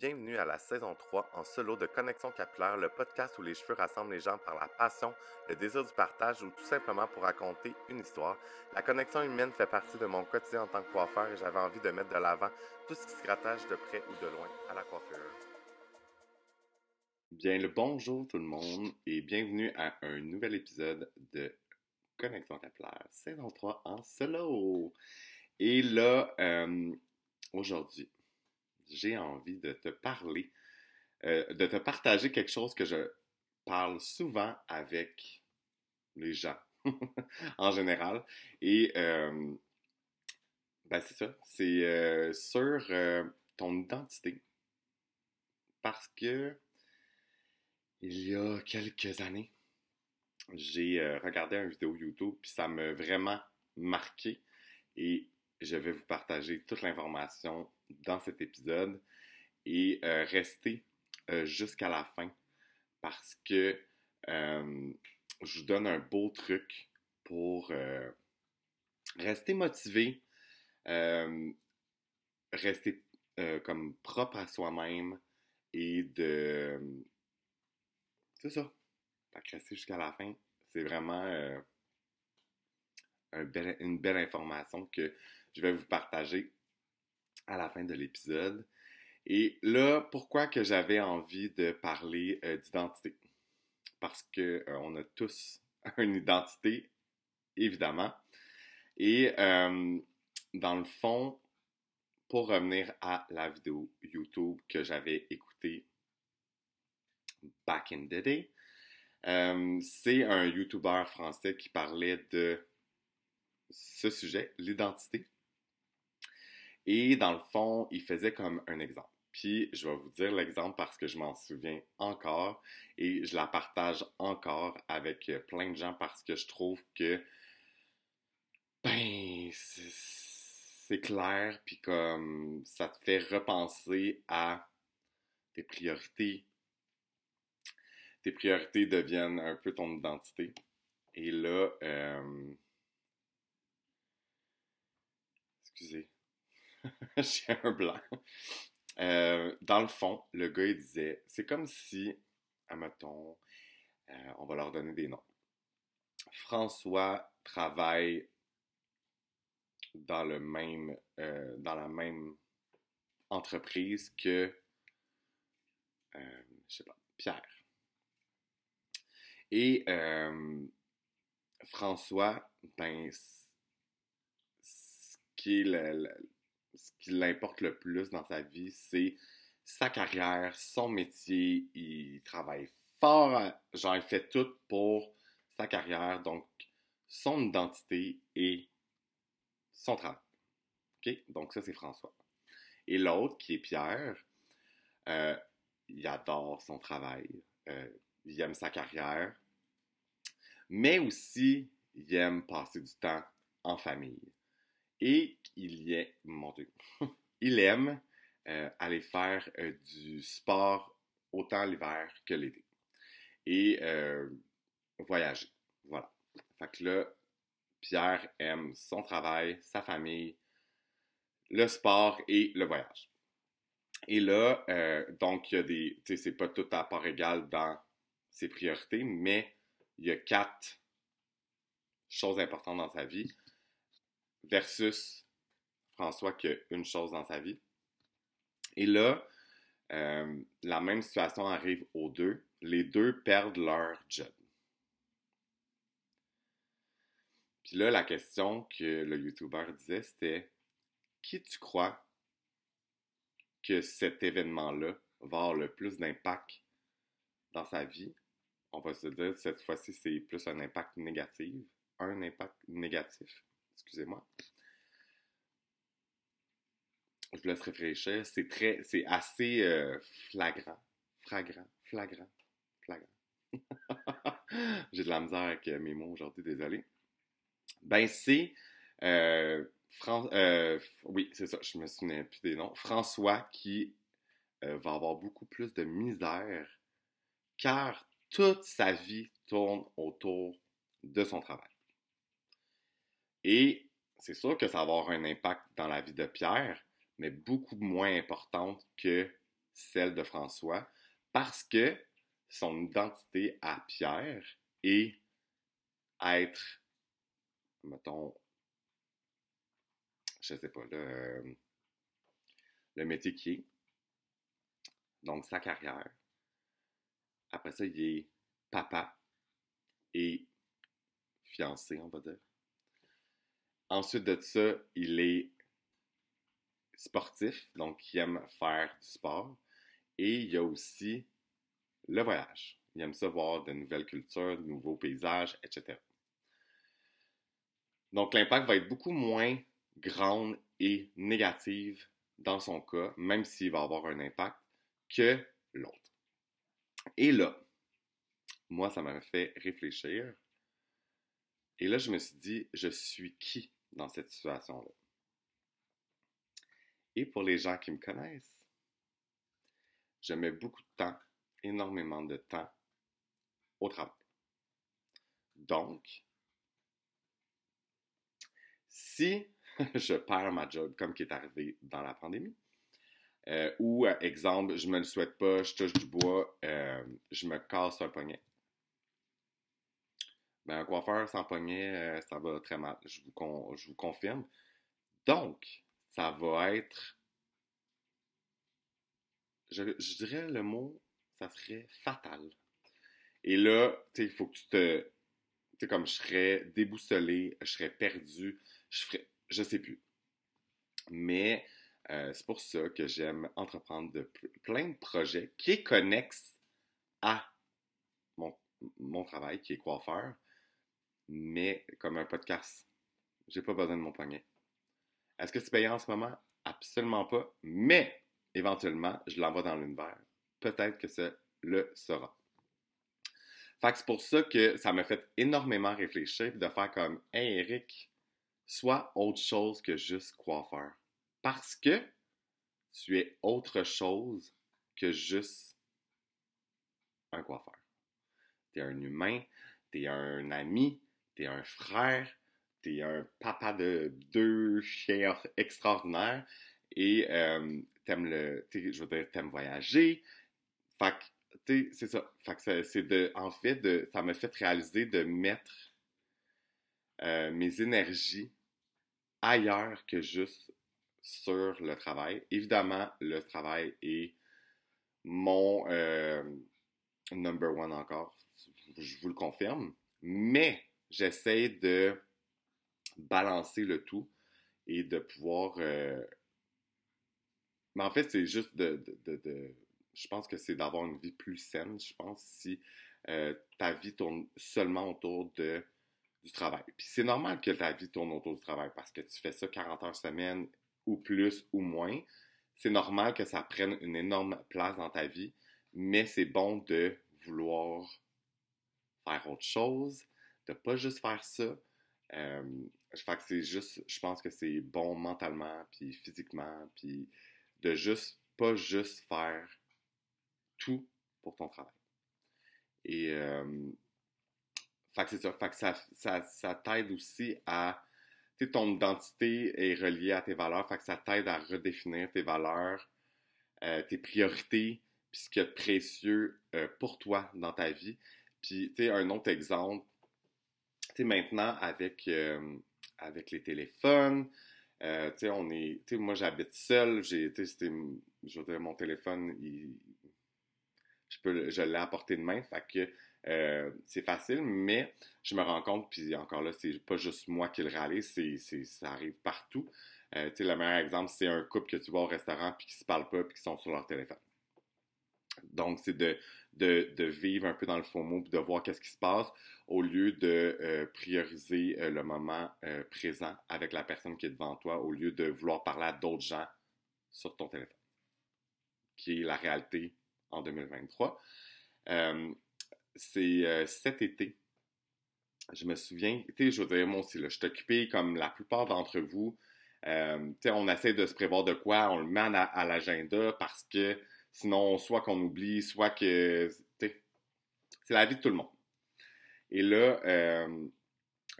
Bienvenue à la saison 3 en solo de Connexion Capillaire, le podcast où les cheveux rassemblent les gens par la passion, le désir du partage ou tout simplement pour raconter une histoire. La connexion humaine fait partie de mon quotidien en tant que coiffeur et j'avais envie de mettre de l'avant tout ce qui se rattache de près ou de loin à la coiffure. Bien le bonjour tout le monde et bienvenue à un nouvel épisode de Connexion Capillaire, saison 3 en solo. Et là, euh, aujourd'hui, j'ai envie de te parler, euh, de te partager quelque chose que je parle souvent avec les gens en général. Et euh, ben c'est ça, c'est euh, sur ton identité. Parce que il y a quelques années, j'ai regardé une vidéo YouTube, puis ça m'a vraiment marqué. Et je vais vous partager toute l'information dans cet épisode et euh, restez euh, jusqu'à la fin parce que euh, je vous donne un beau truc pour rester motivé, rester comme propre à soi-même et de... C'est ça. rester jusqu'à la fin, c'est vraiment une belle information que je vais vous partager à la fin de l'épisode. Et là, pourquoi que j'avais envie de parler euh, d'identité? Parce que euh, on a tous une identité, évidemment. Et euh, dans le fond, pour revenir à la vidéo YouTube que j'avais écoutée back in the day, c'est un YouTuber français qui parlait de ce sujet, l'identité. Et dans le fond, il faisait comme un exemple. Puis je vais vous dire l'exemple parce que je m'en souviens encore et je la partage encore avec euh, plein de gens parce que je trouve que ben c'est clair puis comme ça te fait repenser à tes priorités. Tes priorités deviennent un peu ton identité. Et là, euh, j'ai un blanc. Euh, dans le fond, le gars, il disait, c'est comme si, admettons, euh, on va leur donner des noms. François travaille dans le même, euh, dans la même entreprise que, je sais pas, Pierre. Et François, ben, qui ce qui l'importe le plus dans sa vie, c'est sa carrière, son métier. Il travaille fort, genre il fait tout pour sa carrière, donc son identité et son travail. Donc ça, c'est François. Et l'autre, qui est Pierre, euh, il adore son travail, euh, il aime sa carrière, mais aussi il aime passer du temps en famille. Et il y est, mon Dieu, il aime euh, aller faire euh, du sport autant l'hiver que l'été. Et euh, voyager. Voilà. Fait que là, Pierre aime son travail, sa famille, le sport et le voyage. Et là, donc, il y a des. Tu sais, c'est pas tout à part égal dans ses priorités, mais il y a quatre choses importantes dans sa vie versus François qui a une chose dans sa vie. Et là, euh, la même situation arrive aux deux. Les deux perdent leur job. Puis là, la question que le YouTuber disait, c'était qui tu crois que cet événement-là va avoir le plus d'impact dans sa vie? On va se dire, cette fois-ci, c'est plus un impact négatif, un impact négatif excusez-moi. Je vous laisse réfléchir. C'est assez euh, flagrant, flagrant, flagrant, flagrant. J'ai de la misère avec euh, mes mots aujourd'hui, désolé. Ben, c'est euh, oui, c'est ça, je me souviens plus des noms. François qui va avoir beaucoup plus de misère car toute sa vie tourne autour de son travail. Et c'est sûr que ça va avoir un impact dans la vie de Pierre, mais beaucoup moins importante que celle de François parce que son identité à Pierre est être, mettons, je sais pas, le, le métier qui est, donc sa carrière. Après ça, il est papa et fiancé, on va dire. Ensuite de ça, il est sportif, donc il aime faire du sport. Et il y a aussi le voyage. Il aime ça voir de nouvelles cultures, de nouveaux paysages, etc. Donc l'impact va être beaucoup moins grand et négatif dans son cas, même s'il va avoir un impact, que l'autre. Et là, moi, ça m'a fait réfléchir. Et là, je me suis dit, je suis qui? Dans cette situation-là? Et pour les gens qui me connaissent, je mets beaucoup de temps, énormément de temps au travail. Donc, si je perds ma job comme qui est arrivé dans la pandémie, euh, ou, euh, exemple, je me le souhaite pas, je touche du bois, euh, je me casse un poignet. Ben, un coiffeur sans poignet, ça va très mal, je vous, confirme. Donc, ça va être, je, dirais le mot, ça serait fatal. Et là, tu sais, il faut que tu te, tu sais, comme je serais déboussolé, je serais perdu, je ferais, je sais plus. Mais euh, c'est pour ça que j'aime entreprendre plein de projets qui est connexes à mon, mon, travail, qui est coiffeur, mais comme un podcast. J'ai pas besoin de mon poignet. Est-ce que c'est payant en ce moment? Absolument pas. Mais éventuellement, je l'envoie dans l'univers. Peut-être que ça le sera. Fait que c'est pour ça que ça m'a fait énormément réfléchir de faire comme Hey Eric, sois autre chose que juste coiffeur parce que tu es autre chose que juste un coiffeur. Tu es un humain, tu es un ami, tu es un frère, tu es un papa de deux chiens extraordinaires et euh, t'aimes le, je veux dire, t'aimes voyager. Fait que, c'est ça. Fait que c'est de, en fait, de, ça m'a fait réaliser de mettre euh, mes énergies ailleurs que juste sur le travail. Évidemment, le travail est mon euh, number one encore, je vous le confirme, mais j'essaie de balancer le tout et de pouvoir... Euh, mais en fait, c'est juste de, Je pense que c'est d'avoir une vie plus saine, je pense, si euh, ta vie tourne seulement autour de, du travail. Puis c'est normal que ta vie tourne autour du travail parce que tu fais ça 40 heures semaine ou plus ou moins. C'est normal que ça prenne une énorme place dans ta vie, mais c'est bon de vouloir faire autre chose, de pas juste faire ça. Euh, je pense que c'est bon mentalement, puis physiquement, puis de juste, pas juste faire tout pour ton travail. Et, euh, fait que c'est ça, fait que ça, ça, ça t'aide aussi à ton identité est reliée à tes valeurs, fait que ça t'aide à redéfinir tes valeurs, euh, tes priorités, puis ce qui est précieux pour toi dans ta vie. Puis, tu sais, un autre exemple, maintenant, avec, euh, avec les téléphones, sais, on est, moi, j'habite seul, j'ai, je mon téléphone, je peux, je l'ai à portée de main, fait que euh, c'est facile, mais je me rends compte, puis encore là, c'est pas juste moi qui le réalise, c'est, ça arrive partout. Euh, le meilleur exemple, c'est un couple que tu vois au restaurant, puis qui se parlent pas, puis qui sont sur leur téléphone. Donc, c'est de, de, vivre un peu dans le faux mot, puis de voir qu'est-ce qui se passe, au lieu de euh, prioriser le moment présent avec la personne qui est devant toi, au lieu de vouloir parler à d'autres gens sur ton téléphone, qui est la réalité en 2023 c'est euh, cet été. Je me souviens, tu sais, je veux dire, moi aussi, je suis occupé comme la plupart d'entre vous. Euh, on essaie de se prévoir de quoi, on le met à, l'agenda parce que sinon, soit qu'on oublie, soit que, c'est la vie de tout le monde. Et là, euh,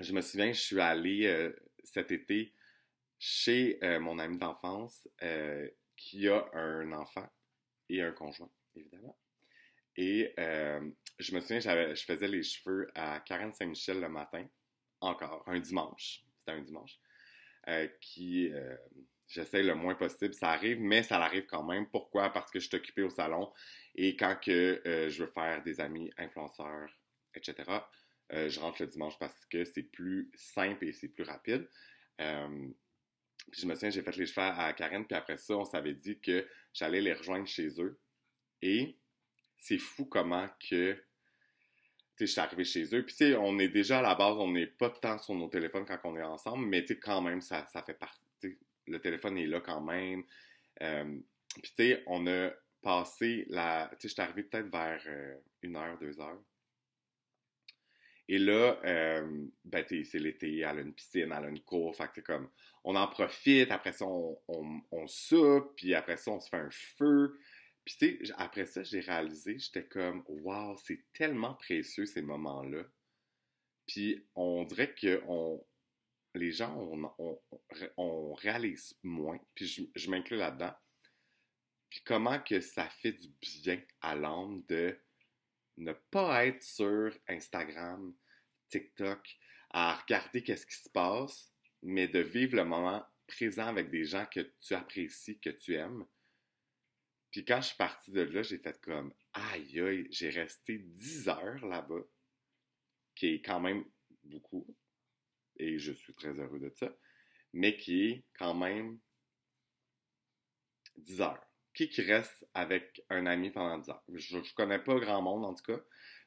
je me souviens, je suis allé cet été chez mon ami d'enfance qui a un enfant et un conjoint, évidemment. Et euh, je me souviens, je faisais les cheveux à Karen Saint-Michel le matin, encore, un dimanche. C'était un dimanche. Euh, qui, euh, j'essaie le moins possible. Ça arrive, mais ça arrive quand même. Pourquoi? Parce que je suis occupé au salon et quand que je veux faire des amis influenceurs, etc., je rentre le dimanche parce que c'est plus simple et c'est plus rapide. Puis je me souviens, j'ai fait les cheveux à Karen, puis après ça, on s'avait dit que j'allais les rejoindre chez eux. Et c'est fou comment que. Je suis arrivé chez eux. Puis, tu sais, on est déjà à la base, on n'est pas tant sur nos téléphones quand on est ensemble, mais tu sais, quand même, ça, ça fait partie. Le téléphone est là quand même. Euh, puis, tu sais, on a passé la. Tu sais, je suis arrivé peut-être vers euh, une heure, deux heures. Et là, euh, ben, c'est l'été, elle a une piscine, elle a une cour, fait que comme, on en profite, après ça, on, on, soupe, puis après ça, on se fait un feu. Puis tu sais, après ça, j'ai réalisé, j'étais comme, waouh, c'est tellement précieux ces moments-là. Puis on dirait que on, les gens, on, on, réalise moins, puis je, je m'inclus là-dedans. Puis comment que ça fait du bien à l'âme de ne pas être sur Instagram, TikTok, à regarder qu'est-ce qui se passe, mais de vivre le moment présent avec des gens que tu apprécies, que tu aimes. Puis quand je suis partie de là, j'ai fait comme aïe aïe, j'ai resté 10 heures là-bas, qui est quand même beaucoup, et je suis très heureux de ça, mais qui est quand même 10 heures. Qui qui reste avec un ami pendant 10 heures? Je, je connais pas grand monde en tout cas,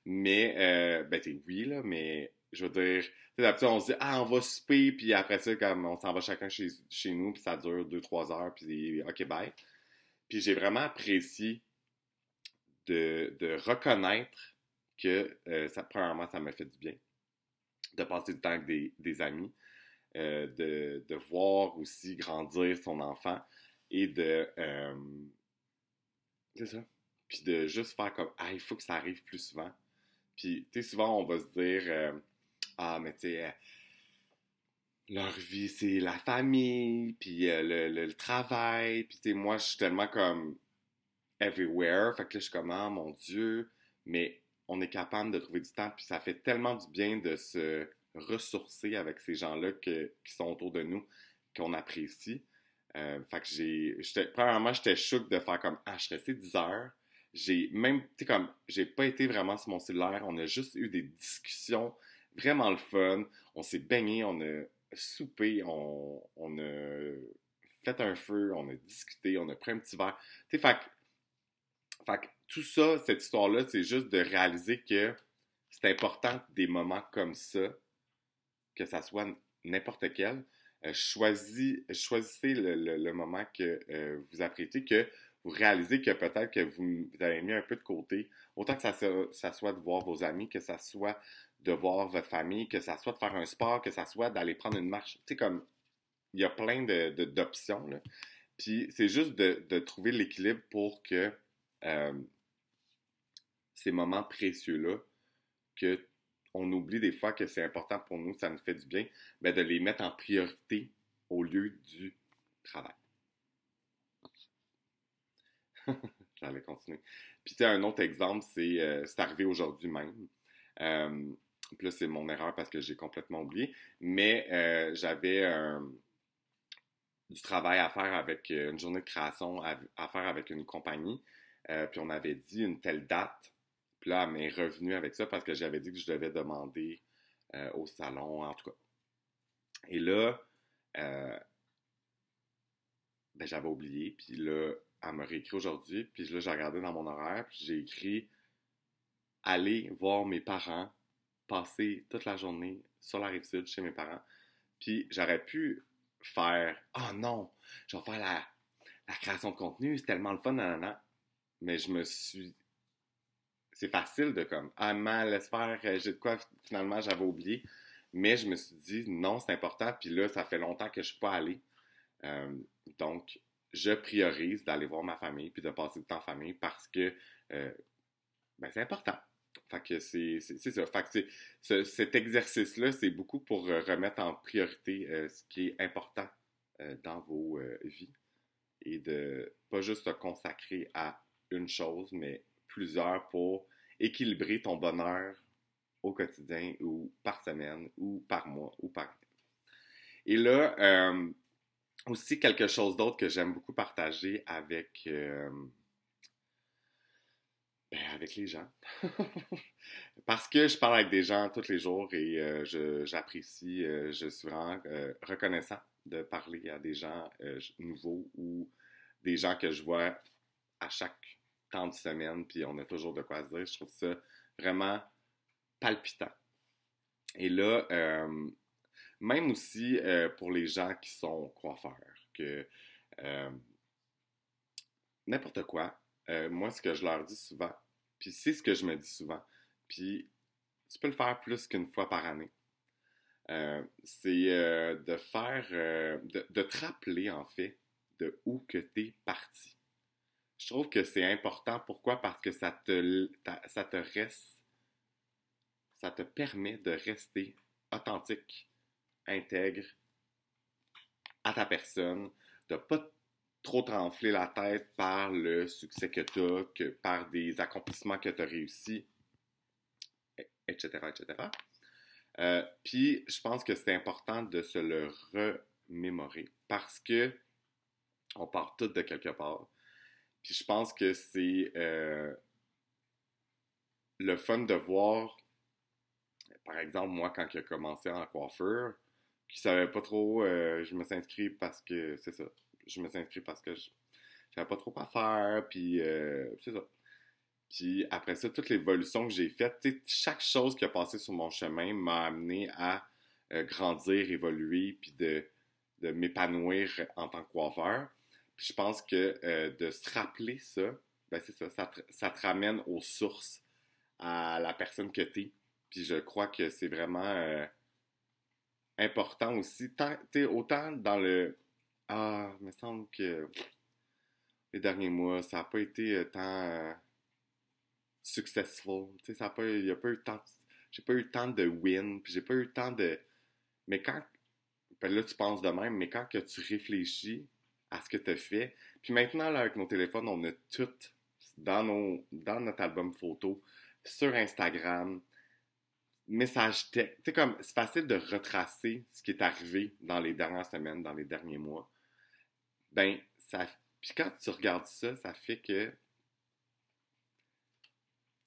mais, euh, ben, oui, là, mais je veux dire, d'habitude, on se dit, ah, on va souper, puis après ça, on s'en va chacun chez, chez nous, puis ça dure 2-3 heures, puis OK, bye. Puis j'ai vraiment apprécié de, de reconnaître que, euh, ça, premièrement, ça m'a fait du bien, de passer du temps avec des, des amis, euh, de, de, voir aussi grandir son enfant et de. Euh, c'est ça. Puis de juste faire comme, ah, il faut que ça arrive plus souvent. Puis, tu sais, souvent, on va se dire, euh, ah, mais tu sais, leur vie, c'est la famille, puis le, le, travail, puis tu moi, je suis tellement comme everywhere, fait que là, je suis comme, ah, mon Dieu, mais on est capable de trouver du temps, puis ça fait tellement du bien de se ressourcer avec ces gens-là qui sont autour de nous, qu'on apprécie. fait que j'ai, premièrement, j'étais choqué de faire comme, ah, je suis resté 10 heures, j'ai même, tu sais, comme, j'ai pas été vraiment sur mon cellulaire. On a juste eu des discussions vraiment le fun. On s'est baigné, on a soupé, on, on, a fait un feu, on a discuté, on a pris un petit verre. Tu sais, fait, fait tout ça, cette histoire-là, c'est juste de réaliser que c'est important des moments comme ça, que ça soit n'importe quel. Euh, choisis, choisissez le, moment que euh, vous apprêtez, que vous réalisez que peut-être que vous, avez mis un peu de côté, autant que ça, ça, soit de voir vos amis, que ça soit de voir votre famille, que ça soit de faire un sport, que ça soit d'aller prendre une marche. Tu sais, comme, il y a plein d'options, de, Puis c'est juste de, trouver l'équilibre pour que euh, ces moments précieux-là, que on oublie des fois que c'est important pour nous, ça nous fait du bien, mais ben, de les mettre en priorité au lieu du travail. J'allais continuer. Puis, tu un autre exemple, c'est euh, arrivé aujourd'hui même. Euh, puis là, c'est mon erreur parce que j'ai complètement oublié. Mais euh, j'avais du travail à faire avec euh, une journée de création à, faire avec une compagnie. puis on avait dit une telle date. Puis là, elle m'est revenue avec ça parce que j'avais dit que je devais demander au salon, en tout cas. Et là, ben, j'avais oublié. Puis là, elle me réécrit aujourd'hui, puis là, j'ai regardé dans mon horaire, puis j'ai écrit aller voir mes parents, passer toute la journée sur la rive sud chez mes parents. Puis j'aurais pu faire Oh non, je vais faire la, la création de contenu, c'est tellement le fun, nanana. Mais je me suis. C'est facile de comme Ah, mal, laisse faire, j'ai de quoi finalement j'avais oublié. Mais je me suis dit non, c'est important, puis là, ça fait longtemps que je suis pas allé. Euh, donc, je priorise d'aller voir ma famille puis de passer du temps en famille parce que euh, ben, c'est important. Fait que c'est ça. Fait que cet exercice-là, c'est beaucoup pour euh, remettre en priorité euh, ce qui est important dans vos vies et de pas juste se consacrer à une chose, mais plusieurs pour équilibrer ton bonheur au quotidien ou par semaine ou par mois ou par Et là, euh, aussi quelque chose d'autre que j'aime beaucoup partager avec, euh, ben, avec les gens. Parce que je parle avec des gens tous les jours et euh, j'apprécie, je, suis vraiment reconnaissant de parler à des gens nouveaux ou des gens que je vois à chaque temps de semaine, puis on a toujours de quoi se dire. Je trouve ça vraiment palpitant. Et là, euh, même aussi euh, pour les gens qui sont coiffeurs, que euh, n'importe quoi, moi, ce que je leur dis souvent, puis c'est ce que je me dis souvent, puis tu peux le faire plus qu'une fois par année. c'est de faire, de, de, te rappeler en fait de où que tu es parti. Je trouve que c'est important. Pourquoi? Parce que ça te, ça te reste ça te permet de rester authentique, intègre à ta personne, de pas trop t'enfler la tête par le succès que tu as, que par des accomplissements que tu as réussi, etc., etc. Euh, puis, je pense que c'est important de se le remémorer parce que on part tous de quelque part. Puis, je pense que c'est euh, le fun de voir par exemple, moi, quand j'ai commencé en coiffeur, qui savait pas trop, euh, je me suis inscrit parce que, c'est ça, je me suis inscrit parce que je n'avais pas trop à faire, puis euh, c'est ça. Puis après ça, toute l'évolution que j'ai faite, chaque chose qui a passé sur mon chemin m'a amené à grandir, évoluer, puis de m'épanouir en tant que coiffeur. Je pense que de se rappeler ça, ben c'est ça, ça te, ça te ramène aux sources, à la personne que tu es puis je crois que c'est vraiment euh, important aussi. Tant, autant dans le Ah, il me semble que les derniers mois, ça n'a pas été euh, tant euh, successful. ça a pas, il a pas eu tant. J'ai pas eu tant de win, puis j'ai pas eu tant de. Mais quand. Ben là, tu penses de même, mais quand que tu réfléchis à ce que tu as fait, puis maintenant, là, avec nos téléphones, on a tout dans, nos, dans notre album photo, sur Instagram, message texte. C'est comme, c'est facile de retracer ce qui est arrivé dans les dernières semaines, dans les derniers mois. Ben, ça. Puis quand tu regardes ça, ça fait que.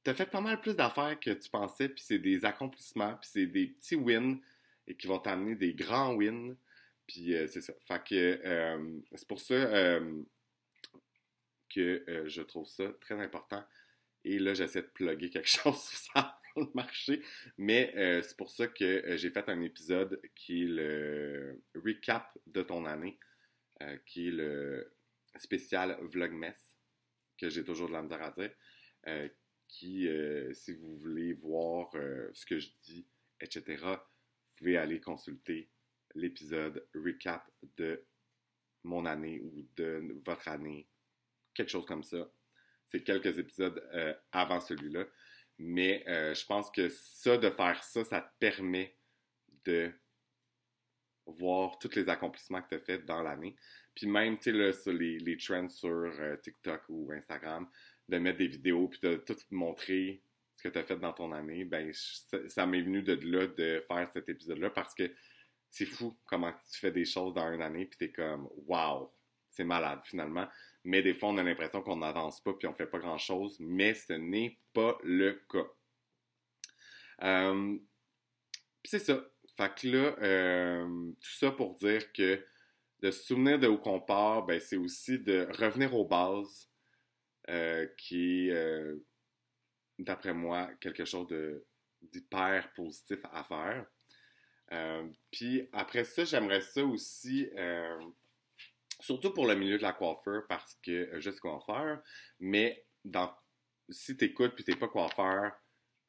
Tu as fait pas mal plus d'affaires que tu pensais, puis c'est des accomplissements, puis c'est des petits wins et qui vont t'amener des grands wins. Puis euh, c'est ça. Fait que euh, c'est pour ça euh, que je trouve ça très important. Et là, j'essaie de plugger quelque chose sur ça le marché. Mais c'est pour ça que j'ai fait un épisode qui est le recap de ton année, qui est le spécial Vlogmas, que j'ai toujours de la misère à dire. qui, si vous voulez voir ce que je dis, etc., vous pouvez aller consulter l'épisode recap de mon année ou de votre année, quelque chose comme ça. C'est quelques épisodes avant celui-là. Mais euh, je pense que ça, de faire ça, ça te permet de voir tous les accomplissements que tu as fait dans l'année. Puis même, tu sais, les, trends sur euh, TikTok ou Instagram, de mettre des vidéos puis de tout montrer ce que tu as fait dans ton année, ben ça, m'est venu de là de faire cet épisode-là parce que c'est fou comment tu fais des choses dans une année puis es comme « wow, c'est malade finalement » mais des fois, on a l'impression qu'on n'avance pas puis on fait pas grand-chose, mais ce n'est pas le cas. Euh, c'est ça. Fait que là, euh, tout ça pour dire que de se souvenir de où qu'on part, ben, c'est aussi de revenir aux bases, euh, qui est, d'après moi, quelque chose d'hyper positif à faire. Puis après ça, j'aimerais ça aussi Surtout pour le milieu de la coiffeur, parce que euh, je suis coiffeur, mais si tu écoutes et tu n'es pas coiffeur,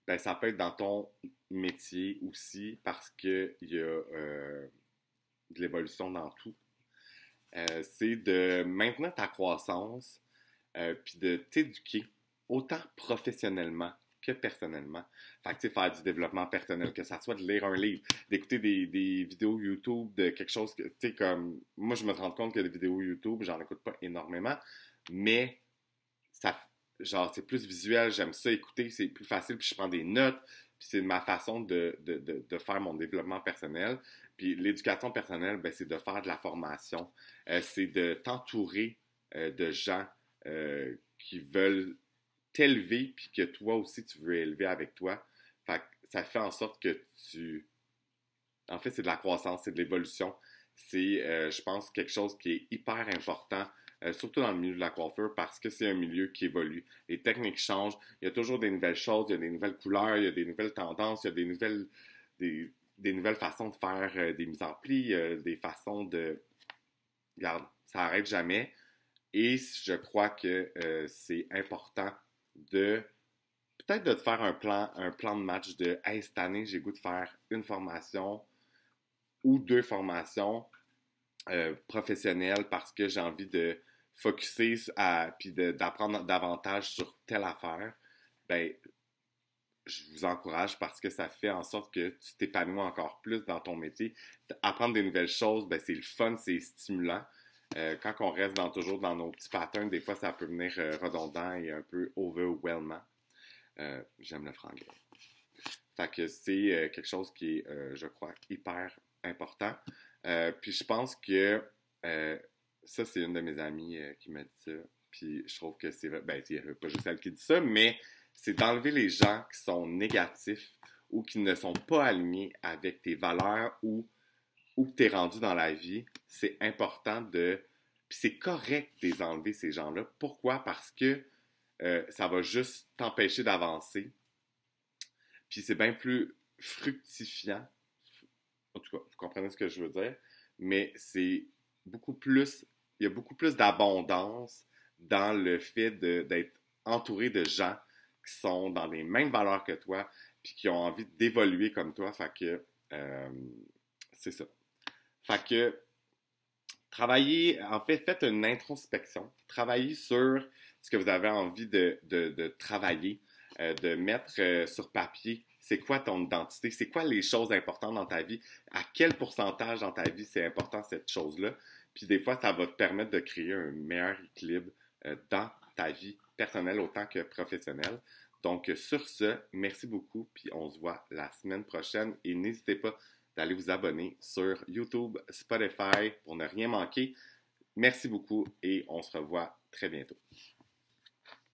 ben, ça peut être dans ton métier aussi, parce qu'il y a euh, de l'évolution dans tout. Euh, c'est de maintenir ta croissance, puis de t'éduquer autant professionnellement personnellement. Fait que, faire du développement personnel, que ça soit de lire un livre, d'écouter des, vidéos YouTube, de quelque chose que, tu sais, comme, moi, je me rends compte que les vidéos YouTube, j'en écoute pas énormément, mais ça, genre, c'est plus visuel, j'aime ça écouter, c'est plus facile, puis je prends des notes, puis c'est ma façon de, de, de, faire mon développement personnel. Puis l'éducation personnelle, ben, c'est de faire de la formation, euh, c'est de t'entourer euh, de gens euh, qui veulent t'élever, puis que toi aussi, tu veux élever avec toi. Ça fait en sorte que tu... En fait, c'est de la croissance, c'est de l'évolution. C'est, je pense, quelque chose qui est hyper important euh, surtout dans le milieu de la coiffure, parce que c'est un milieu qui évolue. Les techniques changent, il y a toujours des nouvelles choses, il y a des nouvelles couleurs, il y a des nouvelles tendances, il y a des nouvelles, des, nouvelles façons de faire euh, des mises en pli, euh, des façons de... Regarde, ça n'arrête jamais. Et je crois que c'est important de peut-être de te faire un plan, un plan de match de Hey, cette année, j'ai goût de faire une formation ou deux formations professionnelles parce que j'ai envie de focuser à, puis d'apprendre davantage sur telle affaire, ben, je vous encourage parce que ça fait en sorte que tu t'épanouis encore plus dans ton métier. Apprendre des nouvelles choses, ben, c'est le fun, c'est stimulant. Euh, quand on reste dans, toujours dans nos petits patterns, des fois, ça peut venir euh, redondant et un peu overwhelmant. Euh, j'aime le franglais. Fait que c'est quelque chose qui est, je crois, hyper important. puis je pense que ça, c'est une de mes amies qui m'a dit ça. Puis je trouve que c'est. Ben, il n'y a pas juste elle qui dit ça, mais c'est d'enlever les gens qui sont négatifs ou qui ne sont pas alignés avec tes valeurs ou où tu es rendu dans la vie. C'est important de. Puis c'est correct de les enlever, ces gens-là. Pourquoi? Parce que euh, ça va juste t'empêcher d'avancer. Puis c'est bien plus fructifiant. En tout cas, vous comprenez ce que je veux dire. Mais c'est beaucoup plus il y a beaucoup plus d'abondance dans le fait d'être entouré de gens qui sont dans les mêmes valeurs que toi, puis qui ont envie d'évoluer comme toi. Fait que euh, c'est ça. Fait que travaillez, en fait, faites une introspection. Travaillez sur ce que vous avez envie de, travailler, euh, de mettre euh, sur papier. C'est quoi ton identité? C'est quoi les choses importantes dans ta vie? À quel pourcentage dans ta vie c'est important cette chose-là? Puis des fois, ça va te permettre de créer un meilleur équilibre euh, dans ta vie personnelle autant que professionnelle. Donc, sur ce, merci beaucoup, puis on se voit la semaine prochaine. Et n'hésitez pas d'aller vous abonner sur YouTube, Spotify pour ne rien manquer. Merci beaucoup et on se revoit très bientôt.